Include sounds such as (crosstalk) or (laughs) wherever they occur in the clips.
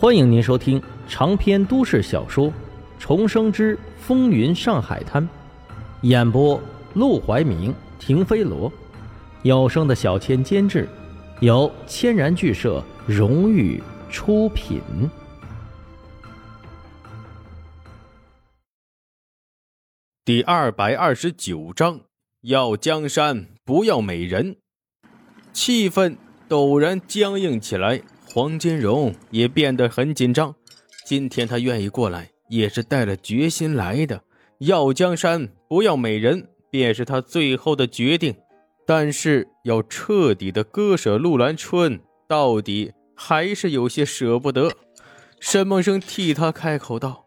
欢迎您收听长篇都市小说《重生之风云上海滩》，演播：陆怀明、停飞罗，有声的小千监制，由千然剧社荣誉出品。第二百二十九章：要江山，不要美人。气氛陡然僵硬起来。黄金荣也变得很紧张。今天他愿意过来，也是带了决心来的。要江山，不要美人，便是他最后的决定。但是要彻底的割舍陆兰春，到底还是有些舍不得。沈梦生替他开口道：“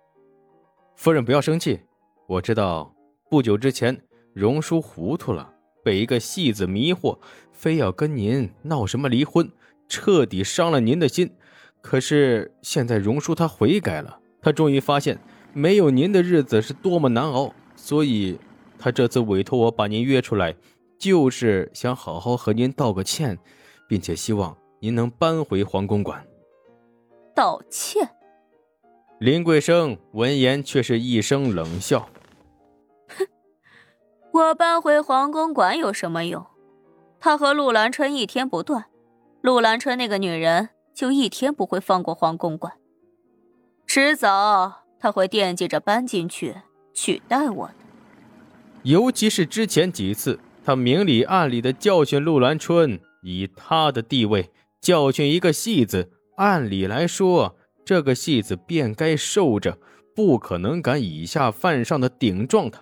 夫人不要生气，我知道不久之前荣叔糊涂了，被一个戏子迷惑，非要跟您闹什么离婚。”彻底伤了您的心，可是现在荣叔他悔改了，他终于发现没有您的日子是多么难熬，所以他这次委托我把您约出来，就是想好好和您道个歉，并且希望您能搬回皇宫馆。道歉。林桂生闻言却是一声冷笑：“哼，(laughs) 我搬回皇宫馆有什么用？他和陆兰春一天不断。”陆兰春那个女人就一天不会放过黄公馆，迟早他会惦记着搬进去取代我的。尤其是之前几次，他明里暗里的教训陆兰春，以他的地位教训一个戏子，按理来说，这个戏子便该受着，不可能敢以下犯上的顶撞他。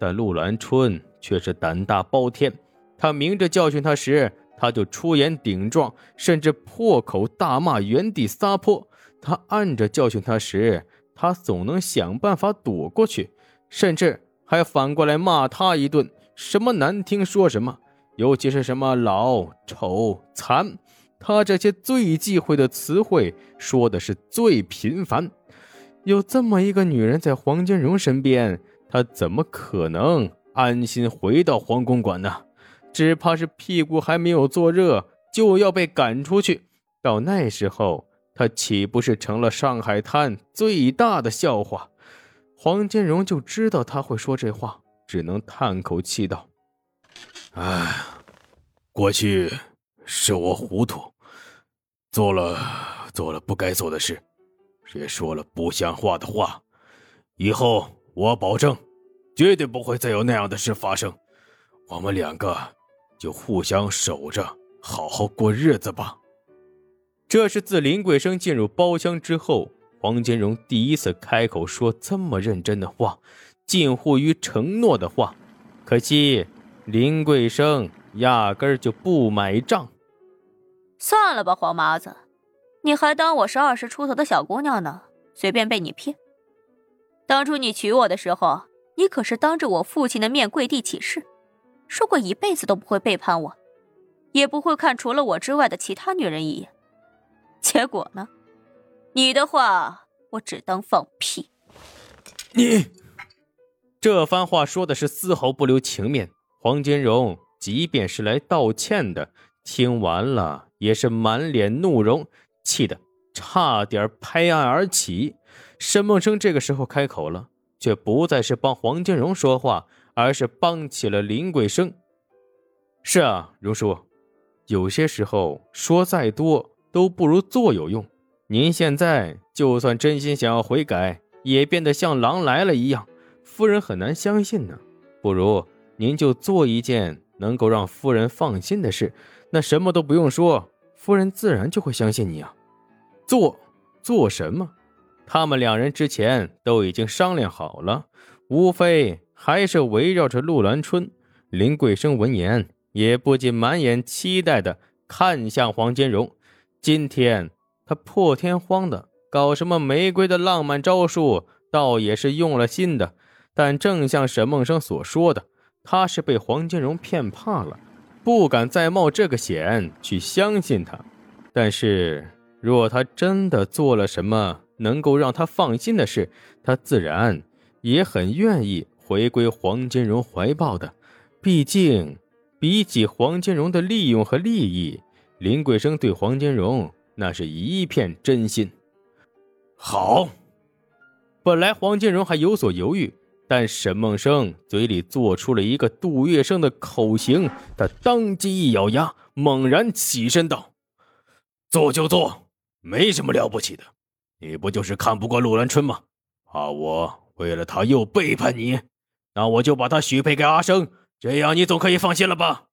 但陆兰春却是胆大包天，他明着教训他时。他就出言顶撞，甚至破口大骂，原地撒泼。他按着教训他时，他总能想办法躲过去，甚至还反过来骂他一顿，什么难听说什么，尤其是什么老、丑、残，他这些最忌讳的词汇说的是最频繁。有这么一个女人在黄金荣身边，他怎么可能安心回到皇宫馆呢？只怕是屁股还没有坐热，就要被赶出去。到那时候，他岂不是成了上海滩最大的笑话？黄金荣就知道他会说这话，只能叹口气道：“哎，过去是我糊涂，做了做了不该做的事，也说了不像话的话。以后我保证，绝对不会再有那样的事发生。我们两个。”就互相守着，好好过日子吧。这是自林桂生进入包厢之后，黄金荣第一次开口说这么认真的话，近乎于承诺的话。可惜林桂生压根儿就不买账。算了吧，黄麻子，你还当我是二十出头的小姑娘呢？随便被你骗。当初你娶我的时候，你可是当着我父亲的面跪地起誓。说过一辈子都不会背叛我，也不会看除了我之外的其他女人一眼。结果呢？你的话我只当放屁。你这番话说的是丝毫不留情面。黄金荣即便是来道歉的，听完了也是满脸怒容，气得差点拍案而起。沈梦生这个时候开口了，却不再是帮黄金荣说话。而是帮起了林桂生。是啊，荣叔，有些时候说再多都不如做有用。您现在就算真心想要悔改，也变得像狼来了一样，夫人很难相信呢。不如您就做一件能够让夫人放心的事，那什么都不用说，夫人自然就会相信你啊。做做什么？他们两人之前都已经商量好了，无非。还是围绕着陆兰春，林桂生闻言也不禁满眼期待的看向黄金荣。今天他破天荒的搞什么玫瑰的浪漫招数，倒也是用了心的。但正像沈梦生所说的，他是被黄金荣骗怕了，不敢再冒这个险去相信他。但是若他真的做了什么能够让他放心的事，他自然也很愿意。回归黄金荣怀抱的，毕竟比起黄金荣的利用和利益，林桂生对黄金荣那是一片真心。好。本来黄金荣还有所犹豫，但沈梦生嘴里做出了一个杜月笙的口型，他当即一咬牙，猛然起身道：“做就做，没什么了不起的。你不就是看不惯陆兰春吗？怕我为了他又背叛你？那我就把他许配给阿生，这样你总可以放心了吧？”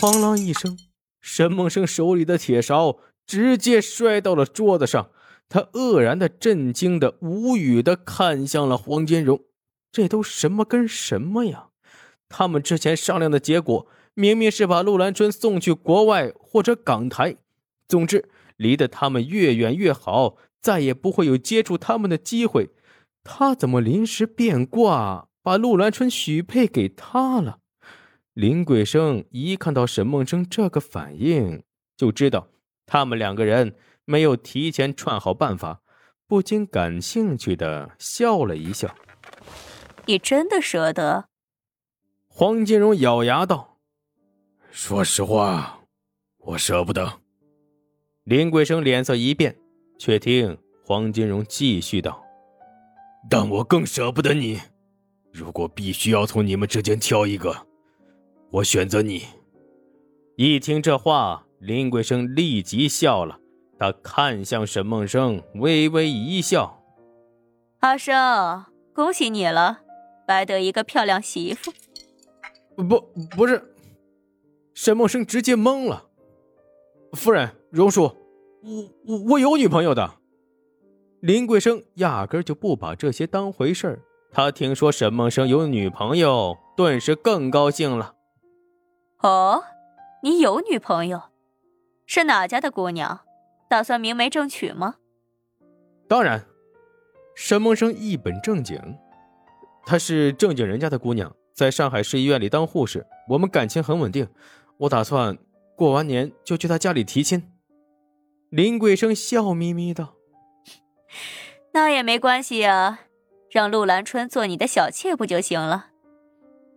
哐啷一声，沈梦生手里的铁勺直接摔到了桌子上。他愕然的、震惊的、无语的看向了黄金荣，这都什么跟什么呀？他们之前商量的结果明明是把陆兰春送去国外或者港台，总之离得他们越远越好，再也不会有接触他们的机会。他怎么临时变卦，把陆兰春许配给他了？林桂生一看到沈梦生这个反应，就知道他们两个人。没有提前串好办法，不禁感兴趣的笑了一笑。你真的舍得？黄金荣咬牙道：“说实话，我舍不得。”林桂生脸色一变，却听黄金荣继续道：“但我更舍不得你。如果必须要从你们之间挑一个，我选择你。”一听这话，林桂生立即笑了。他看向沈梦生，微微一笑：“阿生，恭喜你了，白得一个漂亮媳妇。”“不，不是。”沈梦生直接懵了。“夫人，荣叔，我我我有女朋友的。”林桂生压根就不把这些当回事儿。他听说沈梦生有女朋友，顿时更高兴了。“哦，你有女朋友？是哪家的姑娘？”打算明媒正娶吗？当然，沈梦生一本正经，她是正经人家的姑娘，在上海市医院里当护士，我们感情很稳定。我打算过完年就去她家里提亲。林桂生笑眯眯道：“ (laughs) 那也没关系啊，让陆兰春做你的小妾不就行了？”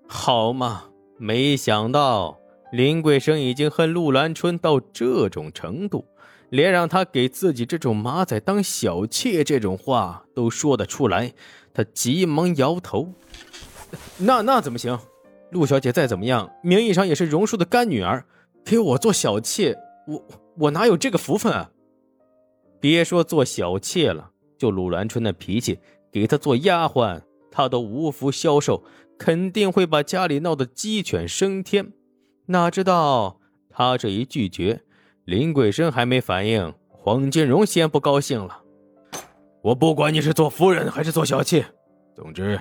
好嘛，没想到林桂生已经恨陆兰春到这种程度。连让他给自己这种马仔当小妾这种话都说得出来，他急忙摇头。那那怎么行？陆小姐再怎么样，名义上也是荣叔的干女儿，给我做小妾，我我哪有这个福分啊？别说做小妾了，就陆兰春那脾气，给他做丫鬟，他都无福消受，肯定会把家里闹得鸡犬升天。哪知道他这一拒绝。林桂生还没反应，黄金荣先不高兴了。我不管你是做夫人还是做小妾，总之，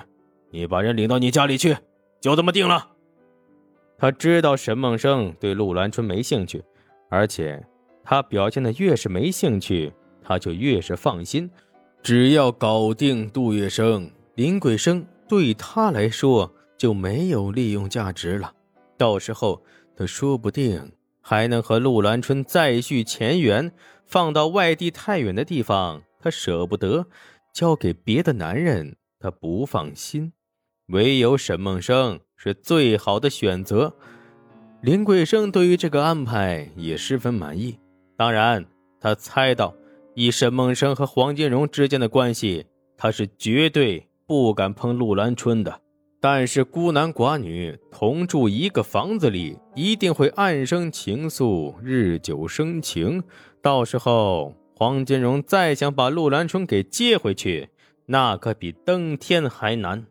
你把人领到你家里去，就这么定了。他知道沈梦生对陆兰春没兴趣，而且他表现的越是没兴趣，他就越是放心。只要搞定杜月笙，林桂生对他来说就没有利用价值了。到时候，他说不定。还能和陆兰春再续前缘，放到外地太远的地方，他舍不得；交给别的男人，他不放心。唯有沈梦生是最好的选择。林桂生对于这个安排也十分满意。当然，他猜到以沈梦生和黄金荣之间的关系，他是绝对不敢碰陆兰春的。但是孤男寡女同住一个房子里，一定会暗生情愫，日久生情。到时候黄金荣再想把陆兰春给接回去，那可比登天还难。